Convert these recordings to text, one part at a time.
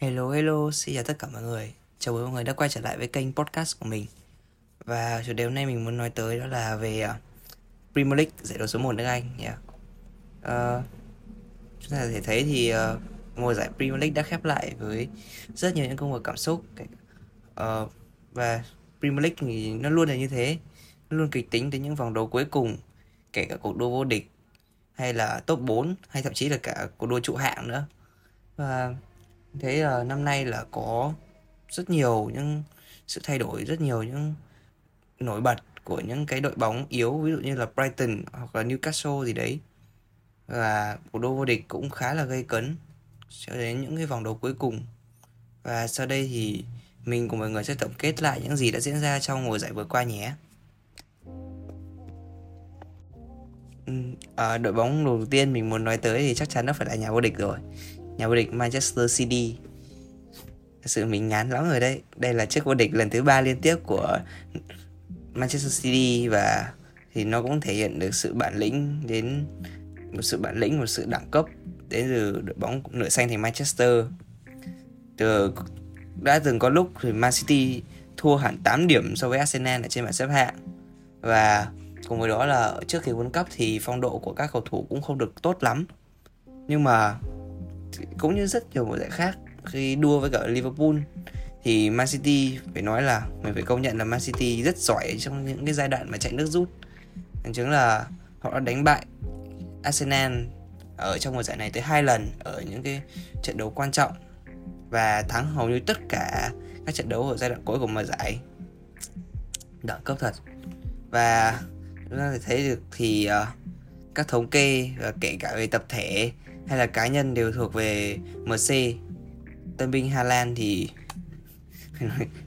Hello hello, xin chào tất cả mọi người. Chào mừng mọi người đã quay trở lại với kênh podcast của mình. Và chủ đề hôm nay mình muốn nói tới đó là về uh, Premier League giải đấu số 1 nước Anh yeah. uh, ờ, Chúng ta có thể thấy thì uh, mùa giải Premier League đã khép lại với rất nhiều những công việc cảm xúc. Uh, Và Premier League thì nó luôn là như thế. Nó luôn kịch tính đến những vòng đấu cuối cùng Kể cả cuộc đua vô địch Hay là top 4 Hay thậm chí là cả cuộc đua trụ hạng nữa. Và thế là năm nay là có rất nhiều những sự thay đổi rất nhiều những nổi bật của những cái đội bóng yếu ví dụ như là Brighton hoặc là Newcastle gì đấy. Và cuộc đua vô địch cũng khá là gây cấn cho đến những cái vòng đấu cuối cùng. Và sau đây thì mình cùng mọi người sẽ tổng kết lại những gì đã diễn ra trong mùa giải vừa qua nhé. À, đội bóng đầu tiên mình muốn nói tới thì chắc chắn nó phải là nhà vô địch rồi nhà vô địch Manchester City. Thật sự mình ngán lắm rồi đấy. Đây là chiếc vô địch lần thứ ba liên tiếp của Manchester City Và thì nó cũng thể hiện được sự bản lĩnh đến một sự bản lĩnh, một sự đẳng cấp đến từ đội bóng nửa xanh thành Manchester. Từ, đã từng có lúc thì Man City thua hẳn 8 điểm so với Arsenal ở trên bảng xếp hạng. Và cùng với đó là trước khi World Cup thì phong độ của các cầu thủ cũng không được tốt lắm. Nhưng mà cũng như rất nhiều mùa giải khác. Khi đua với cả Liverpool thì Man City phải nói là mình phải công nhận là Man City rất giỏi trong những cái giai đoạn mà chạy nước rút. Bằng chứng là họ đã đánh bại Arsenal ở trong mùa giải này tới hai lần ở những cái trận đấu quan trọng và thắng hầu như tất cả các trận đấu ở giai đoạn cuối của mùa giải. Đẳng cấp thật. Và chúng ta thể thấy được thì uh, các thống kê và kể cả về tập thể hay là cá nhân đều thuộc về MC Tân binh Hà Lan thì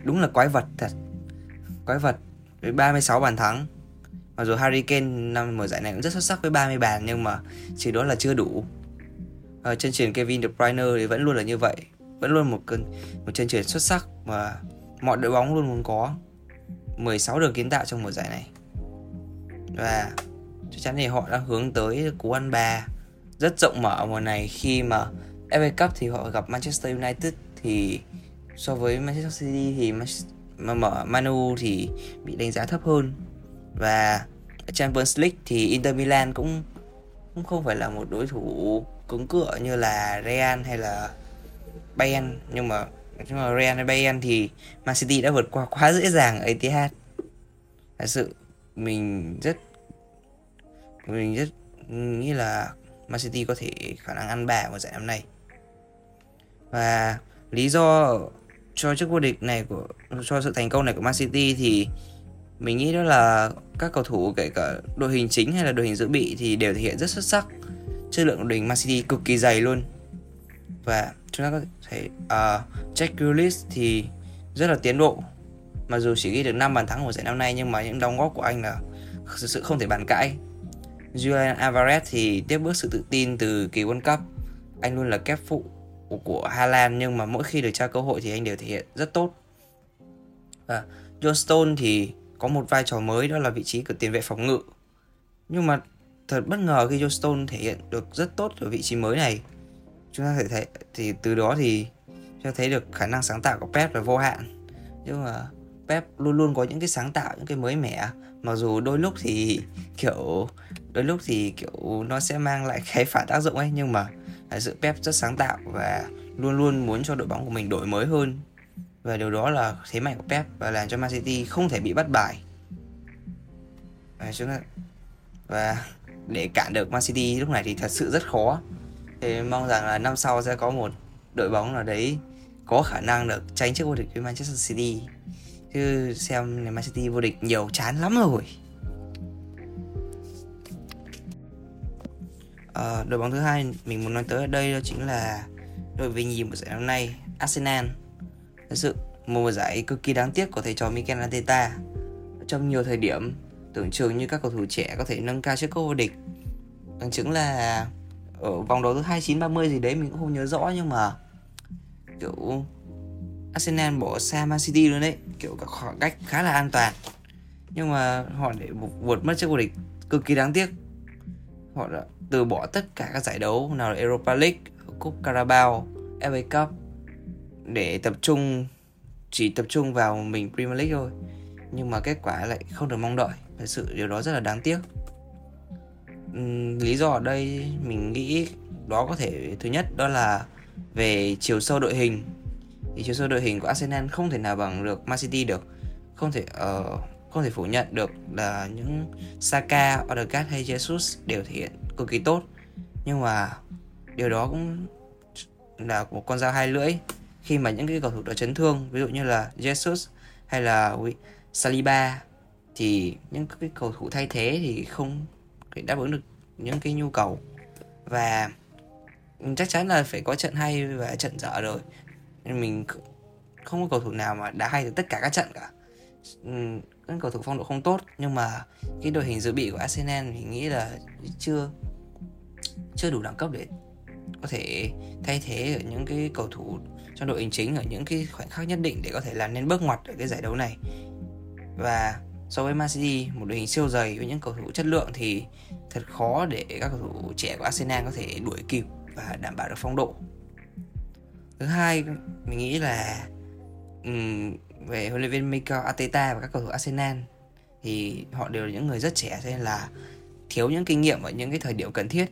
đúng là quái vật thật. Quái vật với 36 bàn thắng. Mặc dù Harry Kane năm mùa giải này cũng rất xuất sắc với 30 bàn, nhưng mà chỉ đó là chưa đủ. Ở chân truyền Kevin De Bruyne thì vẫn luôn là như vậy. Vẫn luôn một cơn, một chân truyền xuất sắc mà mọi đội bóng luôn muốn có 16 đường kiến tạo trong mùa giải này. Và chắc chắn thì họ đã hướng tới cú ăn bà rất rộng mở mùa này khi mà FA Cup thì họ gặp Manchester United thì so với Manchester City thì mở Manu thì bị đánh giá thấp hơn. Và Champions League thì Inter Milan cũng cũng không phải là một đối thủ cứng cựa như là Real hay là Bayern. Nhưng mà nhưng mà Real hay Bayern thì Man City đã vượt qua quá dễ dàng ở Etihad. Thật sự mình rất mình rất nghĩ là Man City có thể khả năng ăn bả vào giải năm nay. Và lý do cho chức vô địch này của cho sự thành công này của Man City thì mình nghĩ đó là các cầu thủ kể cả đội hình chính hay là đội hình dự bị thì đều thể hiện rất xuất sắc chất lượng đội hình Man City cực kỳ dày luôn. Và chúng ta có thể uh, Jack Grealish thì rất là tiến độ mặc dù chỉ ghi được 5 bàn thắng của giải năm nay nhưng mà những đóng góp của anh là thực sự không thể bàn cãi. Julian Alvarez thì tiếp bước sự tự tin từ kỳ World Cup. Anh luôn là kép phụ của Hà Lan nhưng mà mỗi khi được trao cơ hội thì anh đều thể hiện rất tốt. Và John Stone thì có một vai trò mới, đó là vị trí của tiền vệ phòng ngự. Nhưng mà thật bất ngờ khi John Stone thể hiện được rất tốt ở vị trí mới này, chúng ta thể thấy, thì từ đó thì cho thấy được khả năng sáng tạo của Pep là vô hạn. Nhưng mà Pep luôn luôn có những cái sáng tạo, những cái mới mẻ. Mặc dù đôi lúc thì, kiểu đôi lúc thì, kiểu, nó sẽ mang lại cái phản tác dụng ấy, nhưng mà là sự Pep rất sáng tạo và luôn luôn muốn cho đội bóng của mình đổi mới hơn. Và điều đó là thế mạnh của Pep và làm cho Man City không thể bị bắt bài. Và chúng ta và để cản được Man City lúc này thì thật sự rất khó. Thì mong rằng là năm sau sẽ có một đội bóng nào đấy có khả năng được tranh chức vô địch với Manchester City. Chứ xem này, Man City vô địch nhiều chán lắm rồi. À, đội bóng thứ hai mình muốn nói tới ở đây đó chính là đội về nhì mùa giải năm nay Arsenal. Thật sự một giải cực kỳ đáng tiếc của thầy trò Mikel Arteta. Trong nhiều thời điểm tưởng chừng như các cầu thủ trẻ có thể nâng cao chiếc cúp vô địch. Bằng chứng là ở vòng đấu thứ 29 30 gì đấy mình cũng không nhớ rõ nhưng mà kiểu Arsenal bỏ xa Man City luôn đấy. Kiểu khoảng cách khá là an toàn. Nhưng mà họ để vượt mất chiếc vô địch cực kỳ đáng tiếc họ đã từ bỏ tất cả các giải đấu nào là Europa League, Cúp Carabao, FA Cup để tập trung chỉ tập trung vào mình Premier League thôi. Nhưng mà kết quả lại không được mong đợi. Thật sự điều đó rất là đáng tiếc. Uhm, lý do ở đây mình nghĩ đó có thể thứ nhất đó là về chiều sâu đội hình. Thì chiều sâu đội hình của Arsenal không thể nào bằng được Man City được. Không thể uh, không thể phủ nhận được là những Saka, Odegaard hay Jesus đều thể hiện cực kỳ tốt. Nhưng mà điều đó cũng là một con dao hai lưỡi. Khi mà những cái cầu thủ đó chấn thương ví dụ như là Jesus hay là Saliba thì những cái cầu thủ thay thế thì không thể đáp ứng được những cái nhu cầu. Và chắc chắn là phải có trận hay và trận dở rồi. Nên mình không có cầu thủ nào mà đã hay được tất cả các trận cả các cầu thủ phong độ không tốt nhưng mà cái đội hình dự bị của Arsenal mình nghĩ là chưa chưa đủ đẳng cấp để có thể thay thế ở những cái cầu thủ trong đội hình chính ở những cái khoảnh khắc nhất định để có thể làm nên bước ngoặt ở cái giải đấu này. Và so với Man City một đội hình siêu dày với những cầu thủ chất lượng thì thật khó để các cầu thủ trẻ của Arsenal có thể đuổi kịp và đảm bảo được phong độ. Thứ hai mình nghĩ là um, về huấn luyện viên Mikel Arteta và các cầu thủ Arsenal. Thì họ đều là những người rất trẻ cho nên là thiếu những kinh nghiệm ở những cái thời điểm cần thiết.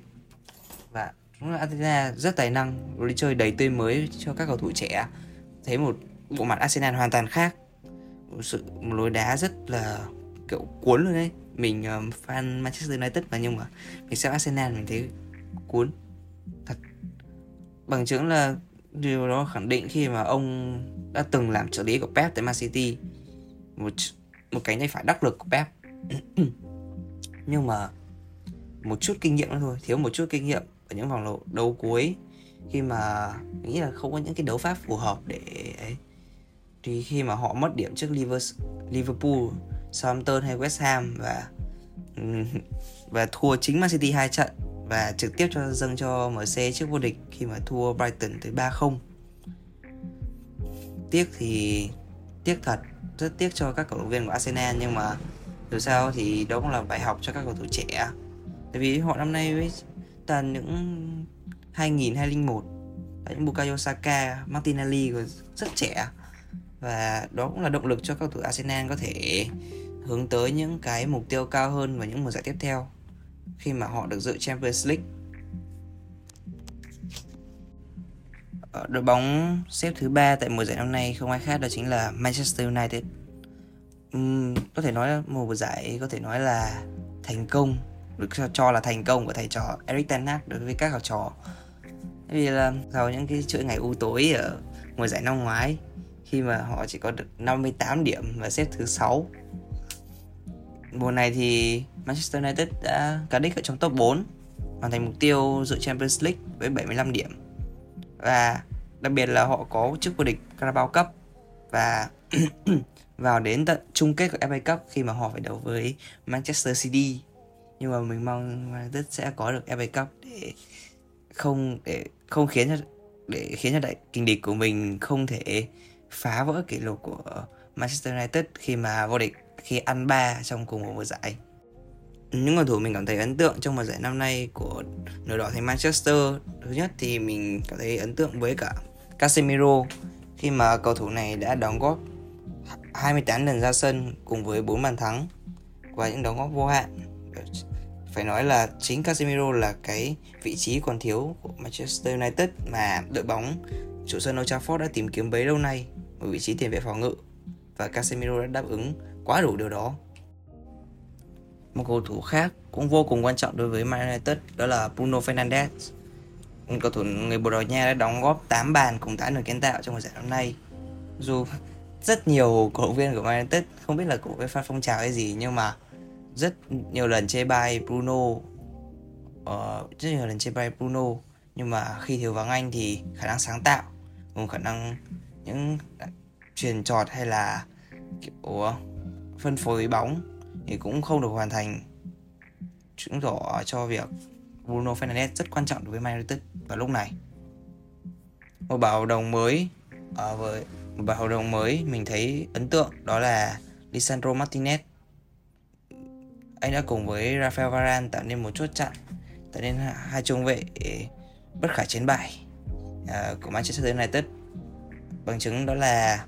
Và đúng là Arteta rất tài năng đi chơi đầy tươi mới cho các cầu thủ trẻ. Thấy một bộ mặt Arsenal hoàn toàn khác. Một sự một lối đá rất là kiểu cuốn luôn đấy. Mình um, fan Manchester United mà nhưng mà mình xem Arsenal mình thấy cuốn thật. Bằng chứng là điều đó khẳng định khi mà ông đã từng làm trợ lý của Pep tại Man City một một cánh tay phải đắc lực của Pep. Nhưng mà một chút kinh nghiệm nữa thôi thiếu một chút kinh nghiệm ở những vòng đấu cuối khi mà nghĩ là không có những cái đấu pháp phù hợp để ấy. Thì khi mà họ mất điểm trước Liverpool, Southampton hay West Ham và và thua chính Man City hai trận và trực tiếp cho dâng cho MC trước vô địch khi mà thua Brighton tới 3-0. Tiếc thì tiếc thật, rất tiếc cho các cầu thủ viên của Arsenal nhưng mà dù sao thì đó cũng là bài học cho các cầu thủ trẻ. Tại vì họ năm nay với toàn những 2000 2001 những Bukayo Saka, Martinelli còn rất trẻ và đó cũng là động lực cho các cầu thủ Arsenal có thể hướng tới những cái mục tiêu cao hơn và những mùa giải tiếp theo khi mà họ được dự Champions League. Đội bóng xếp thứ ba tại mùa giải năm nay không ai khác đó chính là Manchester United. Uhm, có thể nói là mùa giải có thể nói là thành công được cho là thành công của thầy trò Eric Ten Hag đối với các học trò. Vì là sau những cái chuỗi ngày u tối ở mùa giải năm ngoái khi mà họ chỉ có được 58 điểm và xếp thứ 6 Mùa này thì Manchester United đã cán đích ở trong top 4 hoàn thành mục tiêu dự Champions League với 75 điểm và đặc biệt là họ có chức vô địch Carabao Cup và vào đến tận chung kết của FA Cup khi mà họ phải đấu với Manchester City nhưng mà mình mong United sẽ có được FA Cup để không để không khiến cho, để khiến cho đại kình địch của mình không thể phá vỡ kỷ lục của Manchester United khi mà vô địch, khi ăn ba trong cùng một mùa giải. Những cầu thủ mình cảm thấy ấn tượng trong mùa giải năm nay của nửa đỏ thành Manchester, thứ nhất thì mình cảm thấy ấn tượng với cả Casemiro khi mà cầu thủ này đã đóng góp 28 lần ra sân cùng với 4 bàn thắng và những đóng góp vô hạn. Phải nói là chính Casemiro là cái vị trí còn thiếu của Manchester United mà đội bóng chủ sân Old Trafford đã tìm kiếm bấy lâu nay ở vị trí tiền vệ phòng ngự và Casemiro đã đáp ứng quá đủ điều đó. Một cầu thủ khác cũng vô cùng quan trọng đối với Man United đó là Bruno Fernandes. Cầu thủ người Bồ Đào Nha đã đóng góp 8 bàn cùng 8 đường kiến tạo trong mùa giải năm nay. Dù rất nhiều cổ động viên của Man United không biết là cổ viên phát phong trào hay gì nhưng mà rất nhiều lần chê bai Bruno uh, rất nhiều lần chê bai Bruno nhưng mà khi thiếu vắng anh thì khả năng sáng tạo cùng khả năng những truyền trọt hay là kiểu ờ, phân phối bóng thì cũng không được hoàn thành. Chứng tỏ cho việc Bruno Fernandes rất quan trọng đối với Man United vào lúc này. Một bảo hợp đồng mới ở với một bảo hợp đồng mới mình thấy ấn tượng đó là Lisandro Martinez. Anh đã cùng với Rafael Varane tạo nên một chốt chặn tạo nên hai trung vệ bất khả chiến bại uh, của Manchester United. Bằng chứng đó là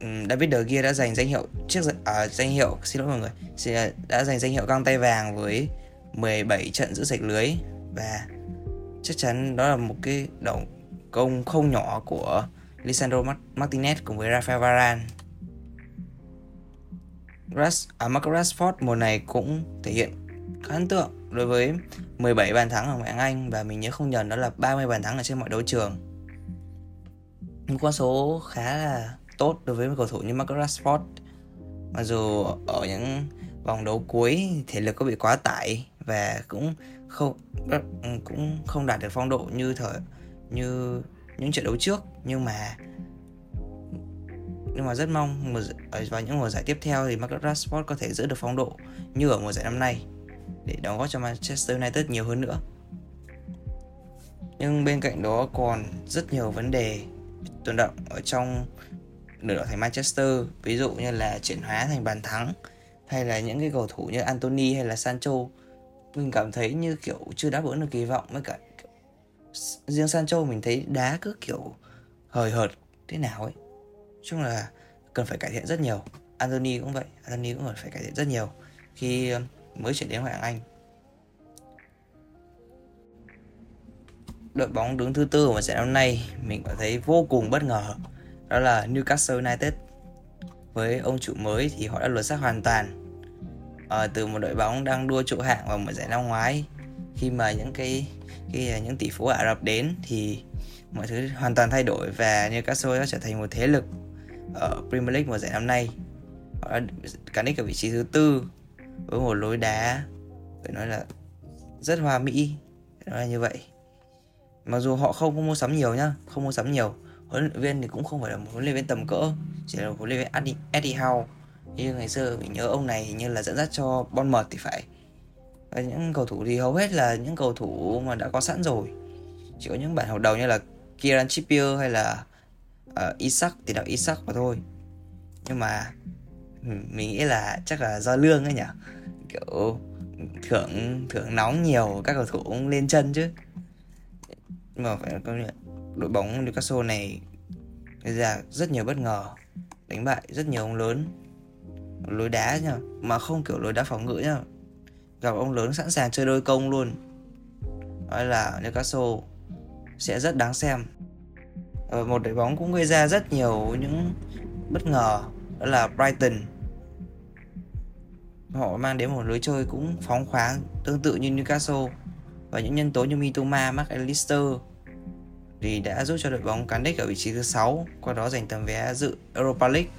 David De Gea đã giành danh hiệu trước à, danh hiệu xin lỗi mọi người đã giành danh hiệu găng tay vàng với 17 trận giữ sạch lưới và chắc chắn đó là một cái động công không nhỏ của Lisandro Martinez cùng với Rafael Varane. Ras, à, Marcus Rashford mùa này cũng thể hiện khá ấn tượng đối với 17 bàn thắng ở ngoại hạng Anh và mình nhớ không nhầm đó là 30 bàn thắng ở trên mọi đấu trường. Một con số khá là tốt đối với một cầu thủ như Marcus Rashford. Mặc dù ở những vòng đấu cuối thể lực có bị quá tải và cũng không cũng không đạt được phong độ như thời, như những trận đấu trước nhưng mà nhưng mà rất mong vào những mùa giải tiếp theo thì Marcus Rashford có thể giữ được phong độ như ở mùa giải năm nay để đóng góp cho Manchester United nhiều hơn nữa. Nhưng bên cạnh đó còn rất nhiều vấn đề tồn động ở trong nửa thành Manchester, ví dụ như là chuyển hóa thành bàn thắng hay là những cái cầu thủ như Anthony hay là Sancho. Mình cảm thấy như kiểu chưa đáp ứng được kỳ vọng với cả riêng Sancho mình thấy đá cứ kiểu hời hợt thế nào ấy. Chung là cần phải cải thiện rất nhiều. Anthony cũng vậy Anthony cũng cần phải cải thiện rất nhiều khi ờ, mới chuyển đến ngoại hạng Anh. Đội bóng đứng thứ tư của giải năm nay mình cảm thấy vô cùng bất ngờ đó là Newcastle United. Với ông chủ mới thì họ đã lột xác hoàn toàn. À, từ một đội bóng đang đua trụ hạng vào mùa giải năm ngoái khi mà những cái khi ờ, những tỷ phú Ả Rập đến thì mọi thứ hoàn toàn thay đổi và Newcastle đã trở thành một thế lực ở Premier League mùa giải năm nay. Họ đã cán đích ở vị trí thứ tư với một lối đá phải nói là rất hoa mỹ nói là như vậy. Mặc dù họ không có mua sắm nhiều nhá không mua sắm nhiều huấn luyện viên thì cũng không phải là một huấn luyện viên tầm cỡ chỉ là một huấn luyện viên Eddie Howe. Như ngày xưa mình nhớ ông này như là dẫn dắt cho Bournemouth thì phải. Và những cầu thủ thì hầu hết là những cầu thủ mà đã có sẵn rồi. Chỉ có những bản hợp đầu như là Kieran Trippier hay là uh, Isaac thì đạo Isaac mà thôi. Nhưng mà ừ, mình nghĩ là chắc là do lương ấy nhỉ? Kiểu thưởng thưởng nóng nhiều các cầu thủ cũng lên chân chứ. Mà phải công nhận đội bóng Newcastle này gây ra rất nhiều bất ngờ đánh bại rất nhiều ông lớn. Lối đá nhá mà không kiểu lối đá phòng ngự nhá gặp ông lớn sẵn sàng chơi đôi công luôn. Nói là Newcastle sẽ rất đáng xem. Ở một đội bóng cũng gây ra rất nhiều những bất ngờ đó là Brighton. Họ mang đến một lối chơi cũng phóng khoáng tương tự như Newcastle. Và những nhân tố như Mitoma, Mark Allister vì đã giúp cho đội bóng cán đích ở vị trí thứ 6 qua đó giành tấm vé dự Europa League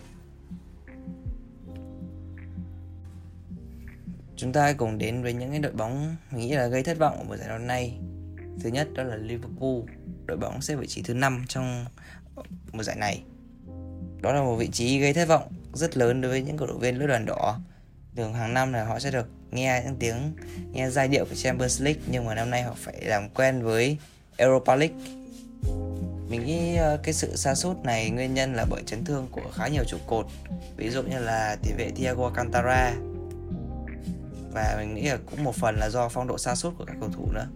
Chúng ta cùng đến với những cái đội bóng mình nghĩ là gây thất vọng ở mùa giải năm nay. Thứ nhất đó là Liverpool, đội bóng xếp vị trí thứ 5 trong mùa giải này. Đó là một vị trí gây thất vọng rất lớn đối với những cổ động viên lữ đoàn đỏ. Thường hàng năm là họ sẽ được nghe những tiếng nghe giai điệu của Champions League nhưng mà năm nay họ phải làm quen với Europa League. Mình nghĩ ờ, cái sự sa sút này nguyên nhân là bởi chấn thương của khá nhiều trụ cột. Ví dụ như là tiền vệ Thiago Alcantara. Và mình nghĩ là cũng một phần là do phong độ xa sút của các cầu thủ nữa.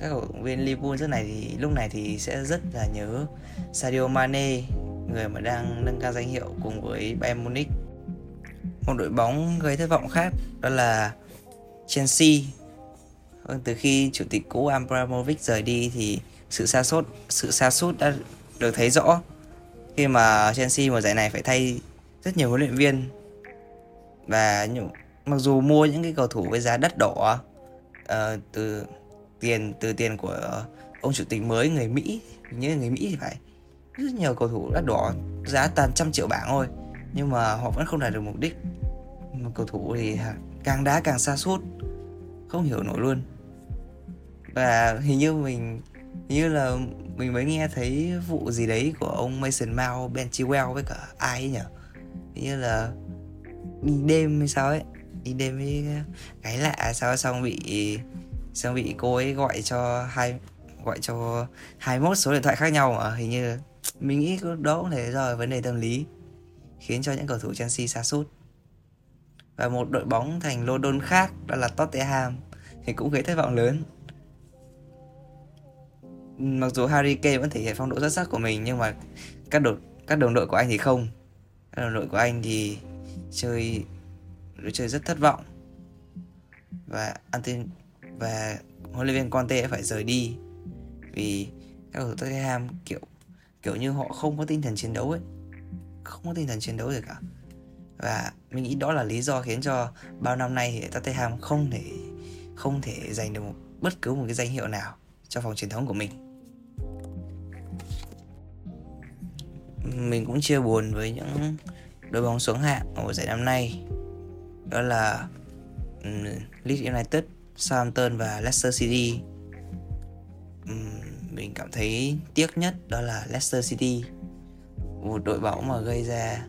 Các cầu thủ viên Liverpool rất này thì, lúc này thì sẽ rất là nhớ Sadio Mane, người mà đang nâng cao danh hiệu cùng với Bayern Munich. Một đội bóng gây thất vọng khác, đó là Chelsea. Từ khi chủ tịch cũ Abramovich rời đi thì sự xa sút sự xa sút đã được thấy rõ khi mà Chelsea mùa giải này phải thay rất nhiều huấn luyện viên. Và những mặc dù mua những cái cầu thủ với giá đắt đỏ uh, từ tiền từ tiền của ông chủ tịch mới người Mỹ như người Mỹ thì phải. Rất nhiều cầu thủ đắt đỏ giá toàn trăm triệu bảng thôi nhưng mà họ vẫn không đạt được mục đích. Mà cầu thủ thì càng đá càng xa suốt không hiểu nổi luôn. Và hình như mình như là mình mới nghe thấy vụ gì đấy của ông Mason Mount Ben Chilwell với cả ai ấy nhỉ? Như là đi đêm hay sao ấy. Đi đêm với gái lạ sao xong bị xong bị cô ấy gọi cho hai, gọi cho 21 số điện thoại khác nhau mà. Hình như mình nghĩ đó cũng thể do vấn đề tâm lý khiến cho những cầu thủ Chelsea xa sút. Và một đội bóng thành London khác, đó là Tottenham, thì cũng gây thất vọng lớn mặc dù Harry Kane vẫn thể hiện phong độ xuất sắc của mình nhưng mà các đội các đồng đội của anh thì không. Các đồng đội của anh thì chơi đội chơi rất thất vọng. Và Anthony và huấn luyện viên Conte phải rời đi. Vì các cầu thủ Tottenham kiểu kiểu như họ không có tinh thần chiến đấu ấy. Không có tinh thần chiến đấu gì cả. Và mình nghĩ đó là lý do khiến cho bao năm nay thì Tottenham không thể không thể giành được một, bất cứ một cái danh hiệu nào cho phòng truyền thống của mình. Mình cũng chia buồn với những đội bóng xuống hạng ở giải năm nay đó là um, Leeds United, Southampton và Leicester City. Um, mình cảm thấy tiếc nhất đó là Leicester City, một đội bóng mà gây ra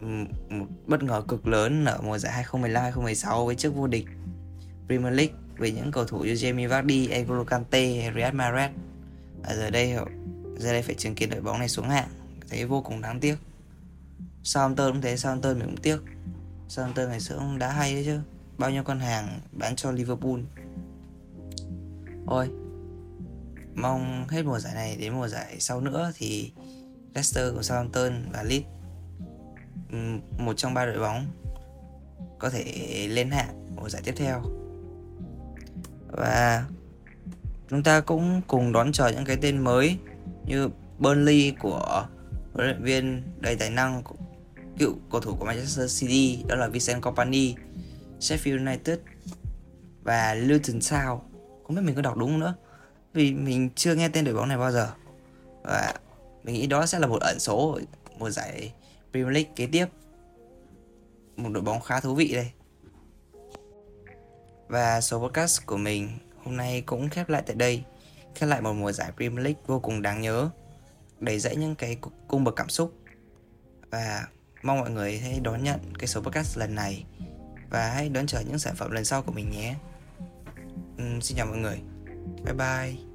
ừ, một bất ngờ cực lớn ở mùa giải 2015-2016 với chức vô địch Premier League với những cầu thủ như Jamie Vardy, N'Golo Kante, Riyad Mahrez. Và giờ đây giờ đây phải chứng kiến đội bóng này xuống hạng, thấy vô cùng đáng tiếc. Southampton cũng thế, Southampton mình cũng tiếc. Southampton ngày xưa cũng đá hay đấy chứ. Bao nhiêu con hàng bán cho Liverpool. Ôi, mong hết mùa giải này đến mùa giải sau nữa thì Leicester của Southampton và Leeds một trong ba đội bóng có thể lên hạng mùa giải tiếp theo và chúng ta cũng cùng đón chờ những cái tên mới như Burnley của huấn luyện viên đầy tài năng cựu cầu thủ của Manchester City đó là Vincent Kompany, Sheffield United và Luton Town. Không biết mình có đọc đúng không nữa? Vì mình chưa nghe tên đội bóng này bao giờ. Và mình nghĩ đó sẽ là một ẩn số mùa giải Premier League kế tiếp. Một đội bóng khá thú vị đây. Và số podcast của mình hôm nay cũng khép lại tại đây. Khép lại một mùa giải Premier League vô cùng đáng nhớ đầy dẫy những cái cung bậc cảm xúc. Và mong mọi người hãy đón nhận cái số podcast lần này và hãy đón chờ những sản phẩm lần sau của mình nhé. Uhm, xin chào mọi người. Bye bye.